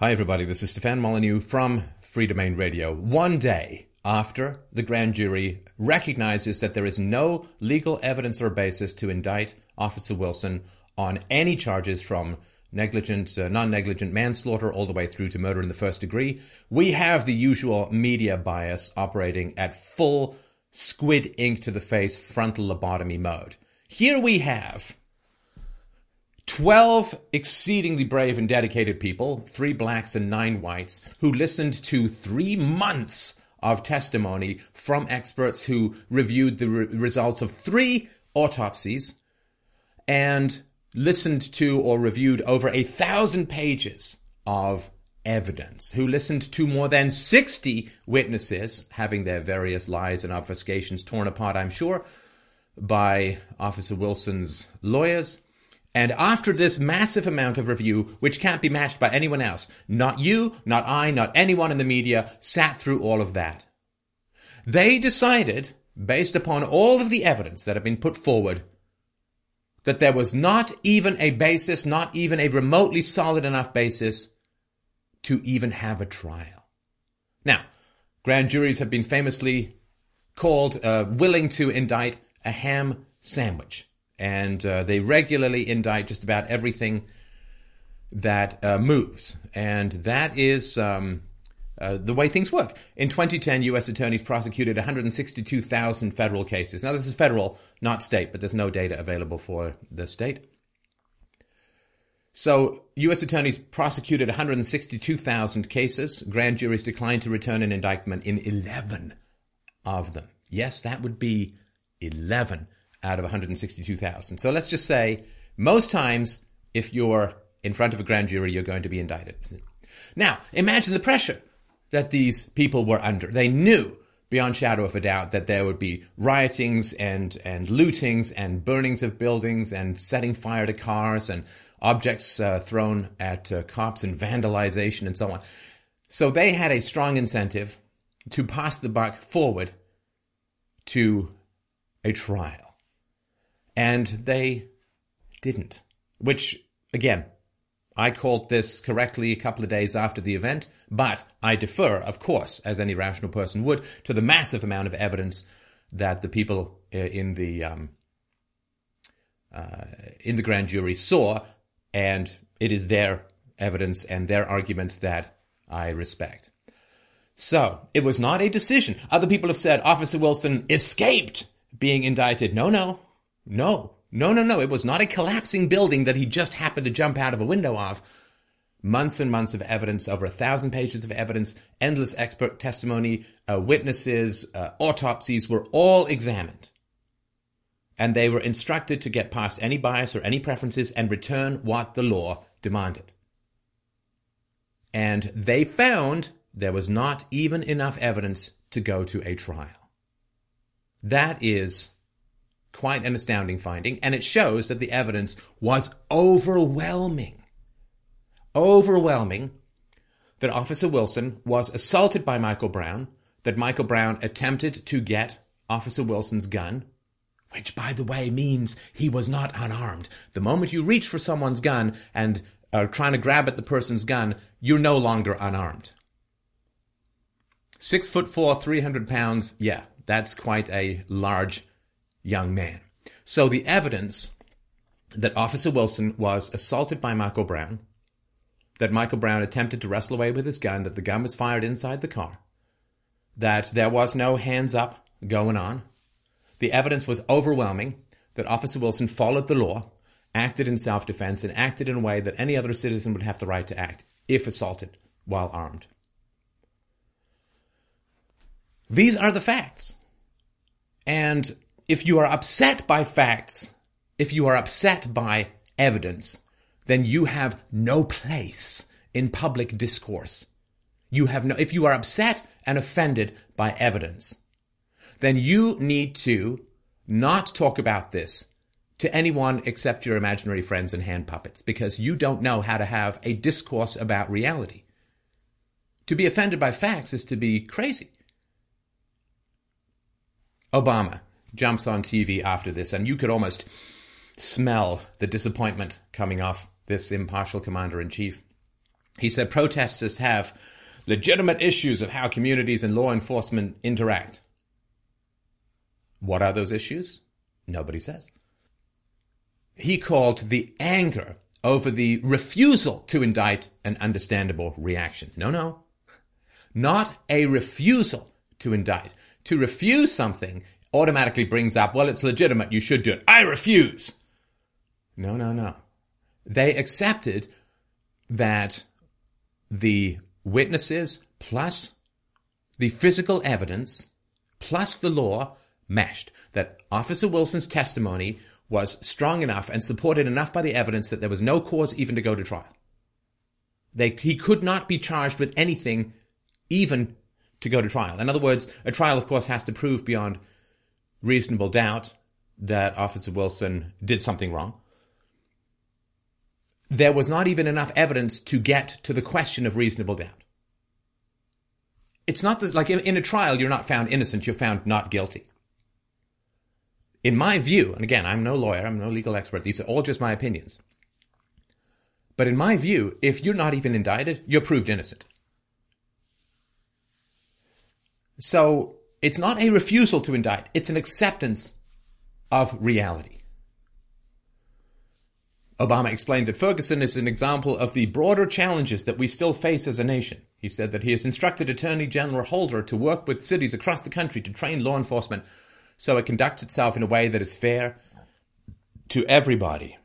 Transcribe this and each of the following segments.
Hi, everybody. This is Stefan Molyneux from Freedomain Radio. One day after the grand jury recognizes that there is no legal evidence or basis to indict Officer Wilson on any charges from negligent, uh, non-negligent manslaughter all the way through to murder in the first degree, we have the usual media bias operating at full squid ink to the face frontal lobotomy mode. Here we have 12 exceedingly brave and dedicated people, three blacks and nine whites, who listened to three months of testimony from experts who reviewed the re- results of three autopsies and listened to or reviewed over a thousand pages of evidence, who listened to more than 60 witnesses having their various lies and obfuscations torn apart, I'm sure, by Officer Wilson's lawyers and after this massive amount of review, which can't be matched by anyone else, not you, not I, not anyone in the media sat through all of that. They decided, based upon all of the evidence that had been put forward, that there was not even a basis, not even a remotely solid enough basis to even have a trial. Now, grand juries have been famously called uh, willing to indict a ham sandwich and uh, they regularly indict just about everything that uh, moves, and that is um, uh, the way things work. In 2010, U.S. attorneys prosecuted 162,000 federal cases. Now, this is federal, not state, but there's no data available for the state. So, U.S. attorneys prosecuted 162,000 cases. Grand juries declined to return an indictment in 11 of them. Yes, that would be 11 out of 162,000. So let's just say most times if you're in front of a grand jury, you're going to be indicted. Now, imagine the pressure that these people were under. They knew beyond shadow of a doubt that there would be riotings and, and lootings and burnings of buildings and setting fire to cars and objects uh, thrown at uh, cops and vandalization and so on. So they had a strong incentive to pass the buck forward to a trial. And they didn't. Which, again, I called this correctly a couple of days after the event, but I defer, of course, as any rational person would, to the massive amount of evidence that the people uh, in the um, uh, in the grand jury saw, and it is their evidence and their arguments that I respect. So it was not a decision. Other people have said Officer Wilson escaped being indicted. No, no, no, no, no, no. It was not a collapsing building that he just happened to jump out of a window of. Months and months of evidence, over a thousand pages of evidence, endless expert testimony, uh, witnesses, uh, autopsies were all examined. And they were instructed to get past any bias or any preferences and return what the law demanded. And they found there was not even enough evidence to go to a trial. That is quite an astounding finding, and it shows that the evidence was overwhelming. Overwhelming that Officer Wilson was assaulted by Michael Brown, that Michael Brown attempted to get Officer Wilson's gun, which, by the way, means he was not unarmed. The moment you reach for someone's gun and are trying to grab at the person's gun, you're no longer unarmed. Six foot four, 300 pounds, yeah, that's quite a large young man. So the evidence that Officer Wilson was assaulted by Michael Brown, that Michael Brown attempted to wrestle away with his gun, that the gun was fired inside the car, that there was no hands up going on. The evidence was overwhelming that Officer Wilson followed the law, acted in self defense, and acted in a way that any other citizen would have the right to act if assaulted while armed. These are the facts. And if you are upset by facts, if you are upset by evidence, then you have no place in public discourse. You have no, if you are upset and offended by evidence, then you need to not talk about this to anyone except your imaginary friends and hand puppets because you don't know how to have a discourse about reality. To be offended by facts is to be crazy. Obama jumps on TV after this, and you could almost smell the disappointment coming off this impartial commander in chief. He said protesters have legitimate issues of how communities and law enforcement interact. What are those issues? Nobody says. He called the anger over the refusal to indict an understandable reaction. No, no. Not a refusal to indict. To refuse something automatically brings up, well, it's legitimate, you should do it. I refuse. No, no, no. They accepted that the witnesses plus the physical evidence plus the law meshed. That Officer Wilson's testimony was strong enough and supported enough by the evidence that there was no cause even to go to trial. They, he could not be charged with anything even to go to trial. In other words, a trial, of course, has to prove beyond reasonable doubt that Officer Wilson did something wrong. There was not even enough evidence to get to the question of reasonable doubt. It's not this, like in, in a trial, you're not found innocent, you're found not guilty. In my view, and again, I'm no lawyer, I'm no legal expert, these are all just my opinions. But in my view, if you're not even indicted, you're proved innocent. So it's not a refusal to indict, it's an acceptance of reality. Obama explained that Ferguson is an example of the broader challenges that we still face as a nation. He said that he has instructed Attorney General Holder to work with cities across the country to train law enforcement so it conducts itself in a way that is fair to everybody.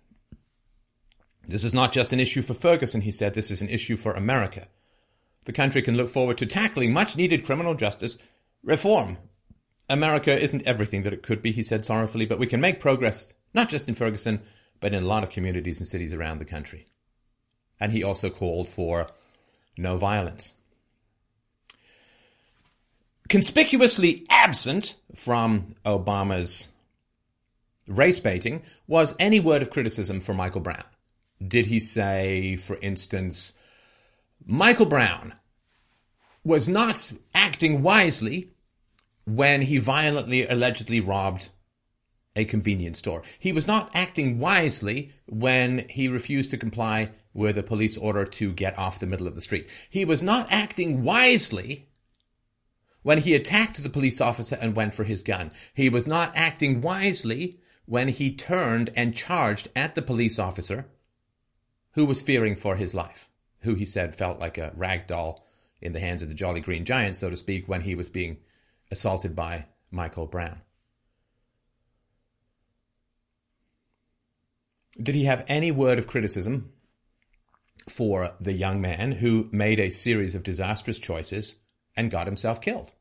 This is not just an issue for Ferguson, he said, this is an issue for America. The country can look forward to tackling much needed criminal justice reform. America isn't everything that it could be, he said sorrowfully, but we can make progress, not just in Ferguson, but in a lot of communities and cities around the country. And he also called for no violence. Conspicuously absent from Obama's race baiting was any word of criticism for Michael Brown. Did he say, for instance, Michael Brown was not acting wisely when he violently allegedly robbed a convenience store. He was not acting wisely when he refused to comply with a police order to get off the middle of the street. He was not acting wisely when he attacked the police officer and went for his gun. He was not acting wisely when he turned and charged at the police officer who was fearing for his life, who he said felt like a rag doll in the hands of the Jolly Green Giant, so to speak, when he was being assaulted by Michael Brown. Did he have any word of criticism for the young man who made a series of disastrous choices and got himself killed?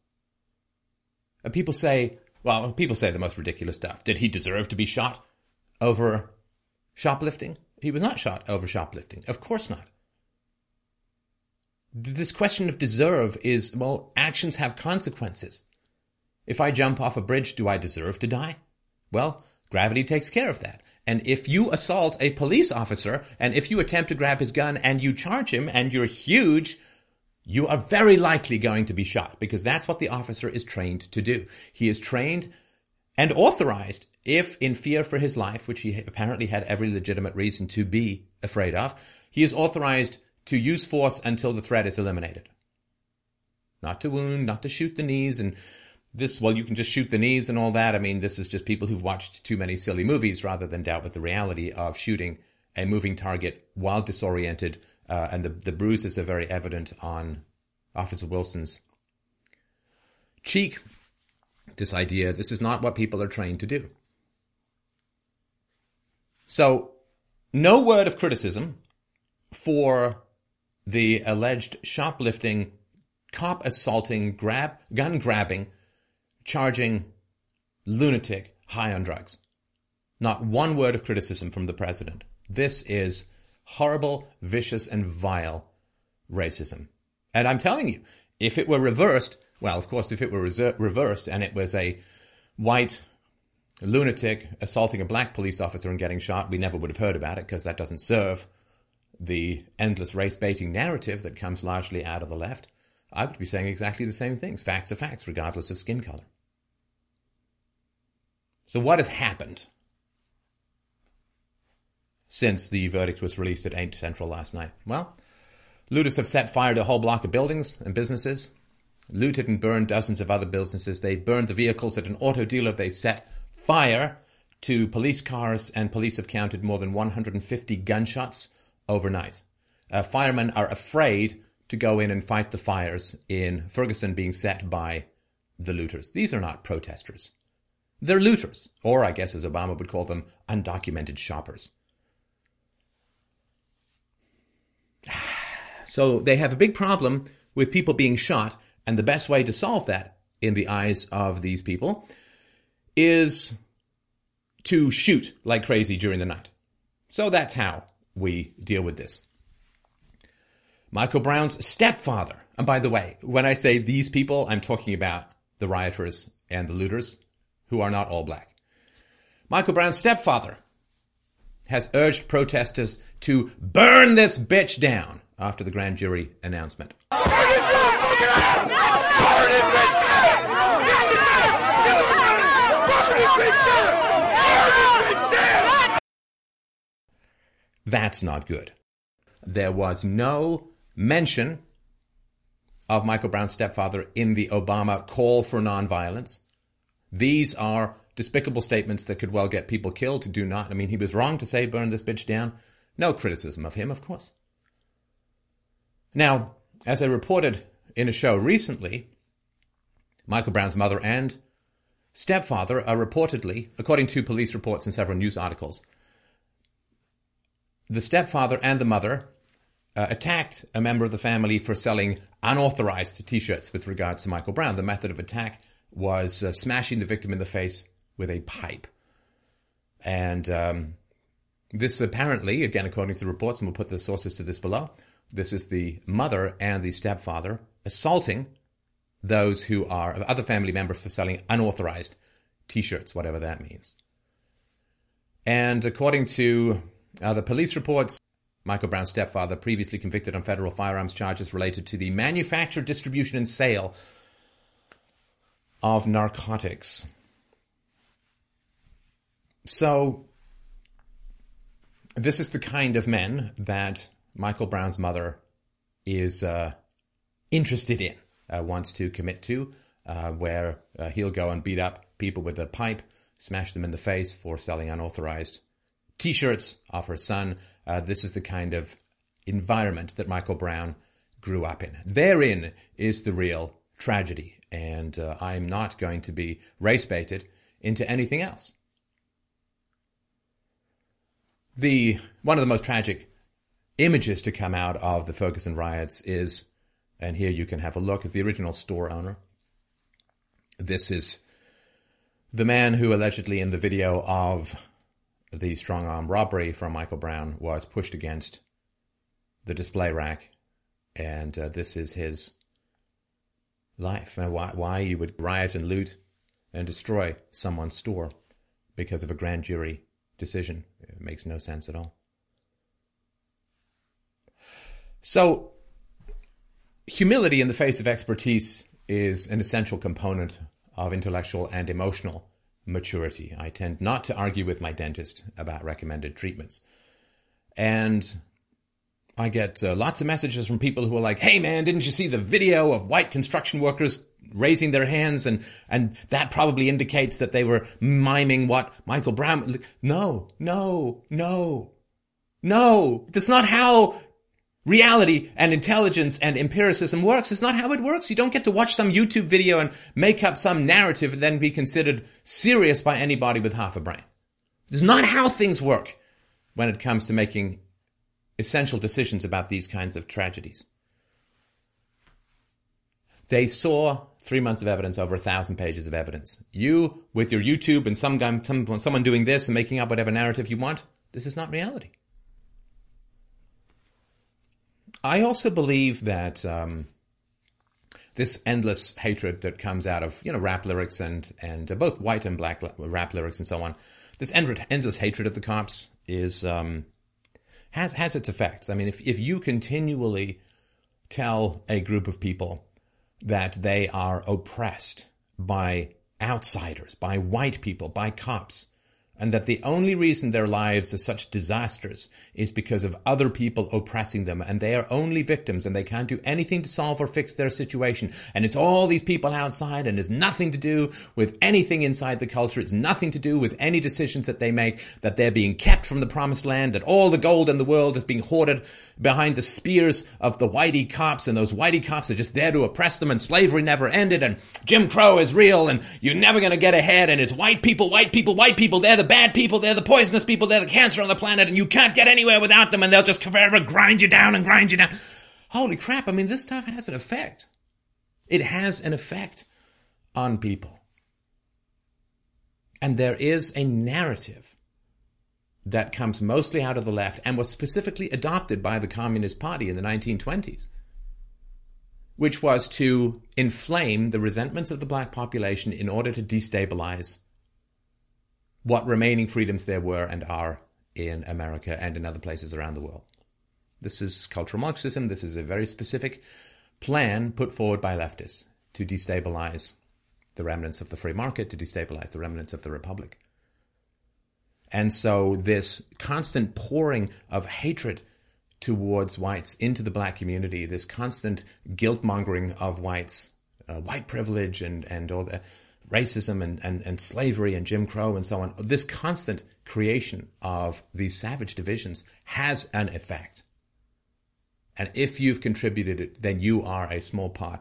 And people say, well, people say the most ridiculous stuff. Did he deserve to be shot over shoplifting? He was not shot over shoplifting. Of course not. This question of deserve is, well, actions have consequences. If I jump off a bridge, do I deserve to die? Well, gravity takes care of that. And if you assault a police officer and if you attempt to grab his gun and you charge him and you're huge, you are very likely going to be shot because that's what the officer is trained to do. He is trained and authorized if in fear for his life, which he apparently had every legitimate reason to be afraid of, he is authorized to use force until the threat is eliminated. Not to wound, not to shoot the knees and this, well, you can just shoot the knees and all that. I mean, this is just people who've watched too many silly movies rather than dealt with the reality of shooting a moving target while disoriented. Uh, and the, the bruises are very evident on Officer Wilson's cheek. This idea, this is not what people are trained to do. So, no word of criticism for the alleged shoplifting, cop assaulting, grab, gun grabbing charging lunatic high on drugs. Not one word of criticism from the president. This is horrible, vicious, and vile racism. And I'm telling you, if it were reversed, well, of course, if it were reversed and it was a white lunatic assaulting a black police officer and getting shot, we never would have heard about it because that doesn't serve the endless race baiting narrative that comes largely out of the left. I would be saying exactly the same things. Facts are facts, regardless of skin color. So, what has happened since the verdict was released at 8 Central last night? Well, Looters have set fire to a whole block of buildings and businesses, looted and burned dozens of other businesses. They burned the vehicles at an auto dealer. They set fire to police cars, and police have counted more than 150 gunshots overnight. Uh, firemen are afraid to go in and fight the fires in Ferguson being set by the looters. These are not protesters. They're looters, or I guess as Obama would call them, undocumented shoppers. So they have a big problem with people being shot, and the best way to solve that, in the eyes of these people, is to shoot like crazy during the night. So that's how we deal with this. Michael Brown's stepfather, and by the way, when I say these people, I'm talking about the rioters and the looters, who are not all black. Michael Brown's stepfather has urged protesters to burn this bitch down after the grand jury announcement. That's not good. There was no mention of Michael Brown's stepfather in the Obama call for nonviolence. These are despicable statements that could well get people killed. Do not. I mean, he was wrong to say burn this bitch down. No criticism of him, of course. Now, as I reported in a show recently, Michael Brown's mother and stepfather are reportedly, according to police reports and several news articles, the stepfather and the mother uh, attacked a member of the family for selling unauthorized t shirts with regards to Michael Brown. The method of attack was uh, smashing the victim in the face with a pipe. And um, this apparently, again, according to the reports, and we'll put the sources to this below, this is the mother and the stepfather assaulting those who are other family members for selling unauthorized t-shirts, whatever that means. And according to uh, the police reports, Michael Brown's stepfather, previously convicted on federal firearms charges related to the manufacture, distribution, and sale of narcotics. So, this is the kind of men that Michael Brown's mother is uh, interested in, uh, wants to commit to, uh, where uh, he'll go and beat up people with a pipe, smash them in the face for selling unauthorized T-shirts of her son. Uh, this is the kind of environment that Michael Brown grew up in. Therein is the real tragedy, and uh, I'm not going to be race baited into anything else. The one of the most tragic images to come out of the Ferguson riots is, and here you can have a look at the original store owner. This is the man who allegedly in the video of the strong arm robbery from Michael Brown was pushed against the display rack, and uh, this is his life. And why, why you would riot and loot and destroy someone's store because of a grand jury decision it makes no sense at all. So, humility in the face of expertise is an essential component of intellectual and emotional maturity. I tend not to argue with my dentist about recommended treatments. And I get uh, lots of messages from people who are like, "Hey man, didn't you see the video of white construction workers raising their hands and and that probably indicates that they were miming what Michael Brown No, no, no. No, that's not how reality and intelligence and empiricism works. is not how it works. You don't get to watch some YouTube video and make up some narrative and then be considered serious by anybody with half a brain. It's not how things work when it comes to making essential decisions about these kinds of tragedies. They saw three months of evidence over a thousand pages of evidence. You, with your YouTube and some guy, some, someone doing this and making up whatever narrative you want, this is not reality. I also believe that um, this endless hatred that comes out of you know rap lyrics and and uh, both white and black rap lyrics and so on, this endless hatred of the cops is um, has has its effects. I mean, if if you continually tell a group of people that they are oppressed by outsiders, by white people, by cops, and that the only reason their lives are such disasters is because of other people oppressing them and they are only victims and they can't do anything to solve or fix their situation. And it's all these people outside and it's nothing to do with anything inside the culture. It's nothing to do with any decisions that they make, that they're being kept from the promised land, that all the gold in the world is being hoarded behind the spears of the whitey cops and those whitey cops are just there to oppress them and slavery never ended and Jim Crow is real and you're never going to get ahead and it's white people, white people, white people. They're the bad people. They're the poisonous people. They're the cancer on the planet and you can't get anywhere without them and they'll just forever grind you down and grind you down. Holy crap. I mean, this stuff has an effect. It has an effect on people. And there is a narrative that comes mostly out of the left and was specifically adopted by the Communist Party in the 1920s, which was to inflame the resentments of the black population in order to destabilize what remaining freedoms there were and are in America and in other places around the world. This is cultural Marxism. This is a very specific plan put forward by leftists to destabilize the remnants of the free market, to destabilize the remnants of the republic. And so this constant pouring of hatred towards whites into the black community, this constant guilt mongering of whites, uh, white privilege and, and all the racism and, and, and slavery and Jim Crow and so on, this constant creation of these savage divisions has an effect. And if you've contributed it, then you are a small part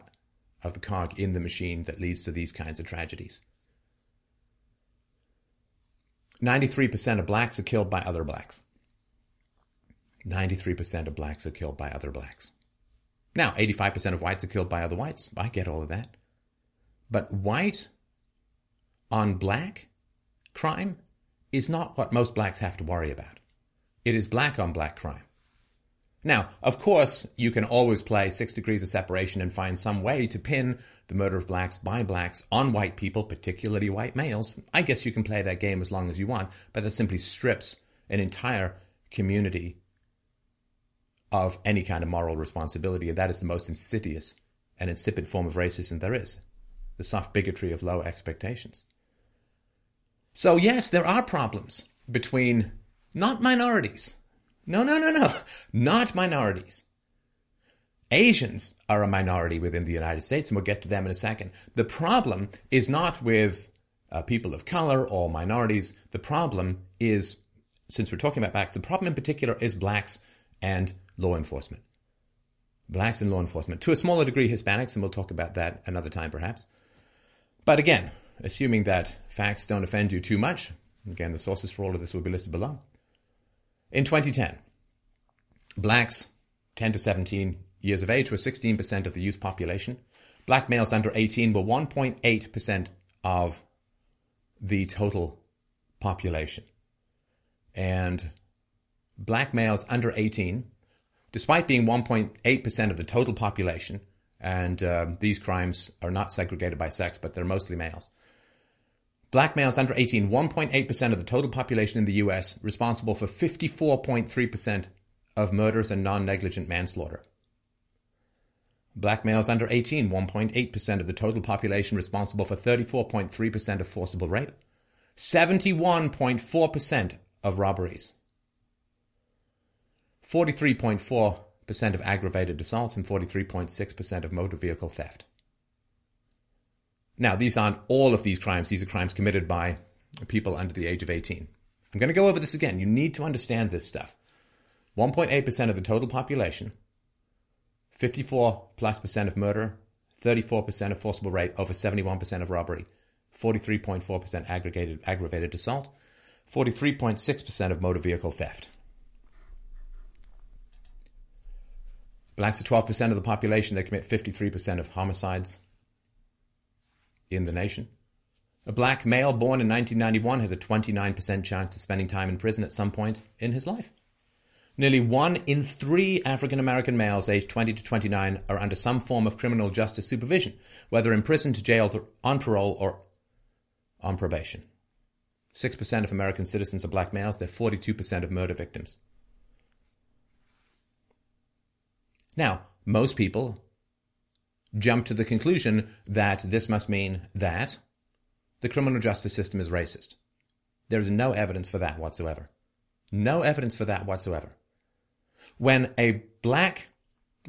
of the cog in the machine that leads to these kinds of tragedies. 93% of blacks are killed by other blacks. 93% of blacks are killed by other blacks. Now, 85% of whites are killed by other whites. I get all of that. But white on black crime is not what most blacks have to worry about. It is black on black crime. Now, of course, you can always play six degrees of separation and find some way to pin the murder of blacks by blacks on white people, particularly white males. I guess you can play that game as long as you want, but that simply strips an entire community of any kind of moral responsibility, and that is the most insidious and insipid form of racism there is the soft bigotry of low expectations. So, yes, there are problems between not minorities no, no, no, no. Not minorities. Asians are a minority within the United States, and we'll get to them in a second. The problem is not with uh, people of color or minorities. The problem is, since we're talking about blacks, the problem in particular is blacks and law enforcement. Blacks and law enforcement. To a smaller degree, Hispanics, and we'll talk about that another time perhaps. But again, assuming that facts don't offend you too much, again, the sources for all of this will be listed below. In 2010, blacks 10 to 17 years of age were 16% of the youth population. Black males under 18 were 1.8% of the total population. And black males under 18, despite being 1.8% of the total population, and uh, these crimes are not segregated by sex, but they're mostly males. Black males under 18, 1.8% of the total population in the US, responsible for 54.3% of murders and non negligent manslaughter. Black males under 18, 1.8% of the total population, responsible for 34.3% of forcible rape, 71.4% of robberies, 43.4% of aggravated assaults, and 43.6% of motor vehicle theft. Now, these aren't all of these crimes. These are crimes committed by people under the age of 18. I'm going to go over this again. You need to understand this stuff. 1.8% of the total population, 54 plus percent of murder, 34% of forcible rape, over 71% of robbery, 43.4% aggregated aggravated assault, 43.6% of motor vehicle theft. Blacks are 12% of the population. They commit 53% of homicides, in the nation. A black male born in 1991 has a 29% chance of spending time in prison at some point in his life. Nearly one in three African American males aged 20 to 29 are under some form of criminal justice supervision, whether imprisoned, jailed, on parole, or on probation. 6% of American citizens are black males, they're 42% of murder victims. Now, most people jump to the conclusion that this must mean that the criminal justice system is racist. There is no evidence for that whatsoever. No evidence for that whatsoever. When a black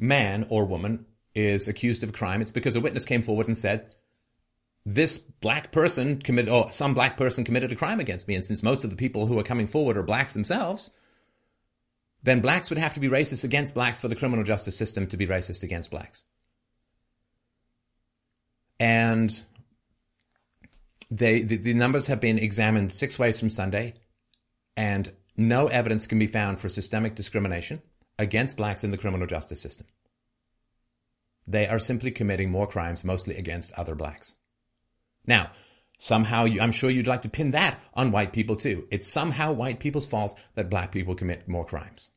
man or woman is accused of a crime, it's because a witness came forward and said, this black person committed, or some black person committed a crime against me. And since most of the people who are coming forward are blacks themselves, then blacks would have to be racist against blacks for the criminal justice system to be racist against blacks. And they, the, the numbers have been examined six ways from Sunday, and no evidence can be found for systemic discrimination against blacks in the criminal justice system. They are simply committing more crimes, mostly against other blacks. Now, somehow, you, I'm sure you'd like to pin that on white people too. It's somehow white people's fault that black people commit more crimes.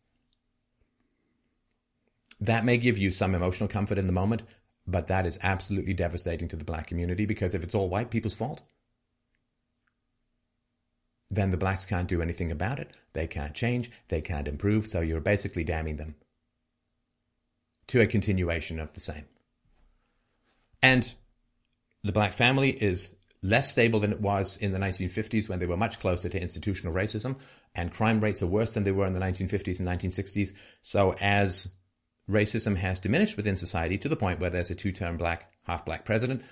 That may give you some emotional comfort in the moment, but that is absolutely devastating to the black community because if it's all white people's fault, then the blacks can't do anything about it. They can't change. They can't improve. So you're basically damning them to a continuation of the same. And the black family is less stable than it was in the 1950s when they were much closer to institutional racism, and crime rates are worse than they were in the 1950s and 1960s. So as racism has diminished within society to the point where there's a two-term black, half black president,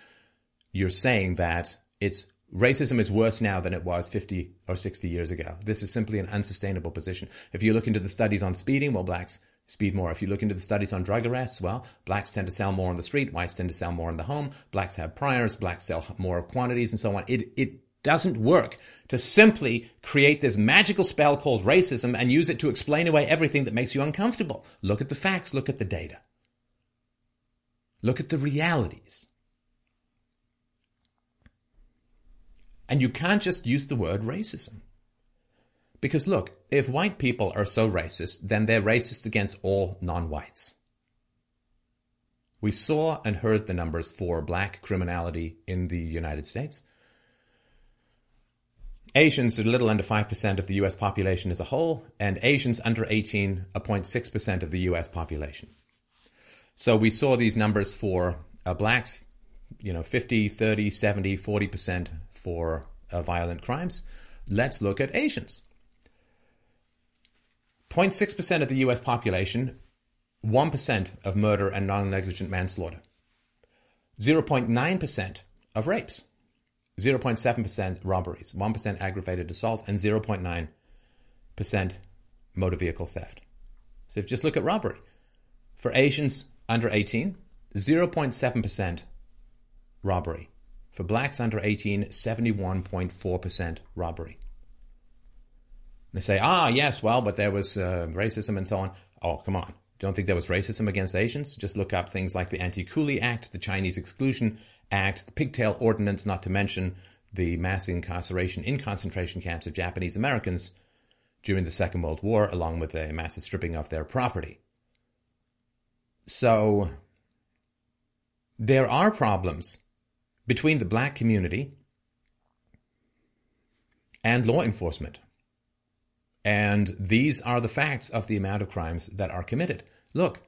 you're saying that it's racism is worse now than it was 50 or 60 years ago. This is simply an unsustainable position. If you look into the studies on speeding, well, blacks speed more. If you look into the studies on drug arrests, well, blacks tend to sell more on the street, whites tend to sell more in the home, blacks have priors, blacks sell more quantities and so on. It, it doesn't work to simply create this magical spell called racism and use it to explain away everything that makes you uncomfortable. Look at the facts, look at the data. Look at the realities. And you can't just use the word racism. Because look, if white people are so racist, then they're racist against all non-whites. We saw and heard the numbers for black criminality in the United States. Asians are a little under 5% of the US population as a whole, and Asians under 18 are 0.6% of the US population. So we saw these numbers for uh, blacks, you know, 50, 30, 70, 40% for uh, violent crimes. Let's look at Asians. 0.6% of the US population, 1% of murder and non negligent manslaughter, 0.9% of rapes, 0.7% robberies, 1% aggravated assault, and 0.9% motor vehicle theft. So if you just look at robbery, for Asians under 18, 0.7% robbery. For blacks under 18, 71.4% robbery. They say, ah, yes, well, but there was uh, racism and so on. Oh, come on. Don't think there was racism against Asians? Just look up things like the Anti-Coolie Act, the Chinese Exclusion Act, the Pigtail Ordinance, not to mention the mass incarceration in concentration camps of Japanese Americans during the Second World War, along with a massive stripping of their property. So, there are problems between the black community and law enforcement. And these are the facts of the amount of crimes that are committed. Look,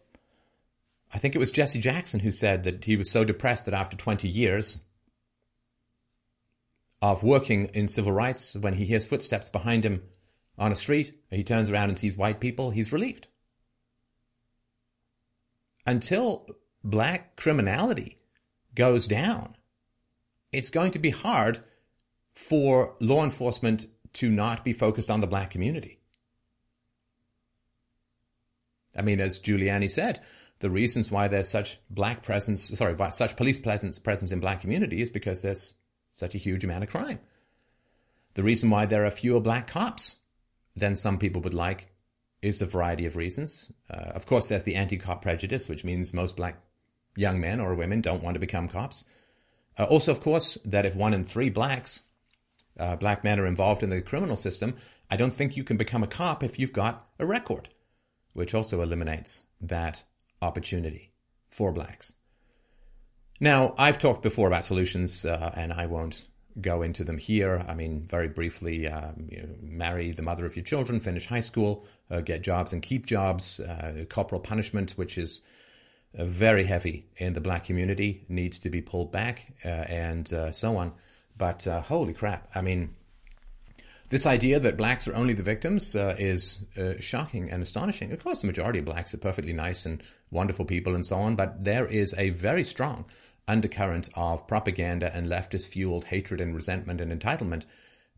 I think it was Jesse Jackson who said that he was so depressed that after 20 years of working in civil rights, when he hears footsteps behind him on a street, he turns around and sees white people, he's relieved. Until black criminality goes down, it's going to be hard for law enforcement to not be focused on the black community. I mean, as Giuliani said, the reasons why there's such black presence, sorry, such police presence, presence in black community is because there's such a huge amount of crime. The reason why there are fewer black cops than some people would like is a variety of reasons. Uh, of course, there's the anti-cop prejudice, which means most black young men or women don't want to become cops. Uh, also, of course, that if one in three blacks, uh, black men are involved in the criminal system, I don't think you can become a cop if you've got a record, which also eliminates that opportunity for blacks. Now, I've talked before about solutions, uh, and I won't go into them here. I mean, very briefly, um, you know, marry the mother of your children, finish high school, uh, get jobs and keep jobs, uh, corporal punishment, which is uh, very heavy in the black community, needs to be pulled back, uh, and uh, so on. But holy crap! I mean, This idea that blacks are only the victims uh, is uh, shocking and astonishing. Of course, the majority of blacks are perfectly nice and wonderful people and so on, but there is a very strong undercurrent of propaganda and leftist fueled hatred and resentment and entitlement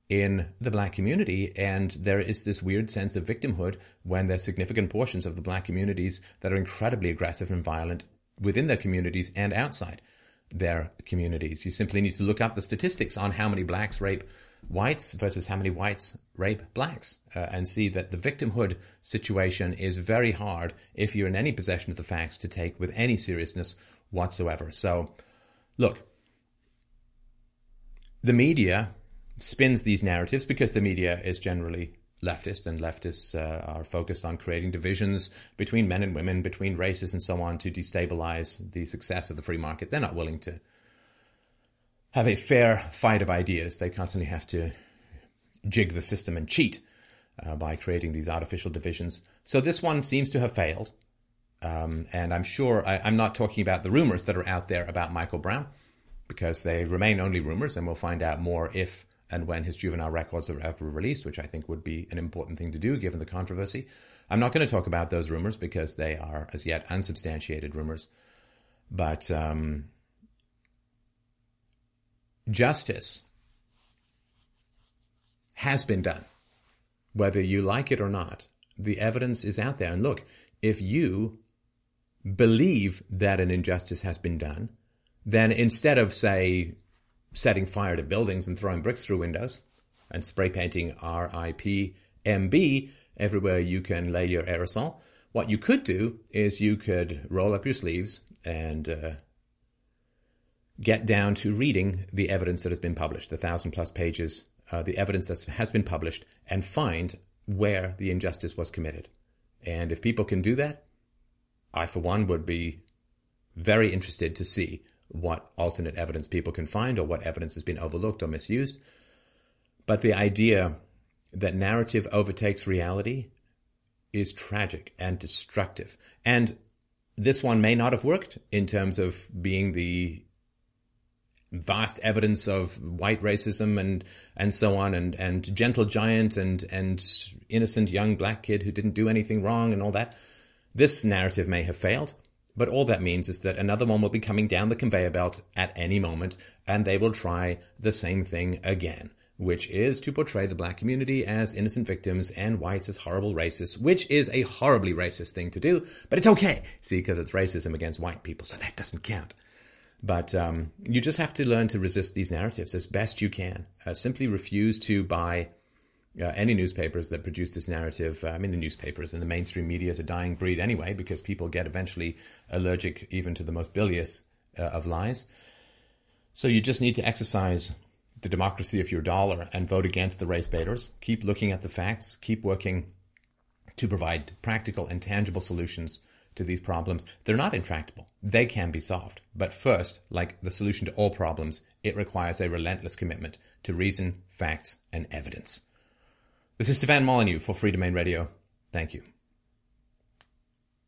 in the black community. And there is this weird sense of victimhood when there's significant portions of the black communities that are incredibly aggressive and violent within their communities and outside their communities. You simply need to look up the statistics on how many blacks rape whites versus how many whites rape blacks uh, and see that the victimhood situation is very hard if you're in any possession of the facts to take with any seriousness whatsoever. So, look, the media spins these narratives because the media is generally leftist and leftists uh, are focused on creating divisions between men and women, between races and so on to destabilize the success of the free market. They're not willing to have a fair fight of ideas. They constantly have to jig the system and cheat uh, by creating these artificial divisions. So this one seems to have failed. Um, and I'm sure I, I'm not talking about the rumors that are out there about Michael Brown because they remain only rumors and we'll find out more if and when his juvenile records are ever released, which I think would be an important thing to do given the controversy. I'm not going to talk about those rumors because they are as yet unsubstantiated rumors. But um, justice has been done. Whether you like it or not, the evidence is out there. And look, if you believe that an injustice has been done, then instead of, say, setting fire to buildings and throwing bricks through windows and spray painting RIPMB everywhere you can lay your aerosol. What you could do is you could roll up your sleeves and uh, get down to reading the evidence that has been published, the thousand plus pages, uh, the evidence that has been published, and find where the injustice was committed. And if people can do that, I, for one, would be very interested to see what alternate evidence people can find or what evidence has been overlooked or misused. But the idea that narrative overtakes reality is tragic and destructive. And this one may not have worked in terms of being the vast evidence of white racism and and so on and and gentle giant and and innocent young black kid who didn't do anything wrong and all that this narrative may have failed but all that means is that another one will be coming down the conveyor belt at any moment, and they will try the same thing again, which is to portray the black community as innocent victims and whites as horrible racists, which is a horribly racist thing to do, but it's okay, see, because it's racism against white people, so that doesn't count. But um, you just have to learn to resist these narratives as best you can. Uh, simply refuse to buy uh, any newspapers that produce this narrative. Uh, I mean, the newspapers and the mainstream media is a dying breed anyway, because people get eventually allergic even to the most bilious uh, of lies. So you just need to exercise the democracy of your dollar and vote against the race baiters. Keep looking at the facts. Keep working to provide practical and tangible solutions to these problems. They're not intractable. They can be solved. But first, like the solution to all problems, it requires a relentless commitment to reason, facts, and evidence. This is Stefan Molyneux for Freedomain Radio. Thank you.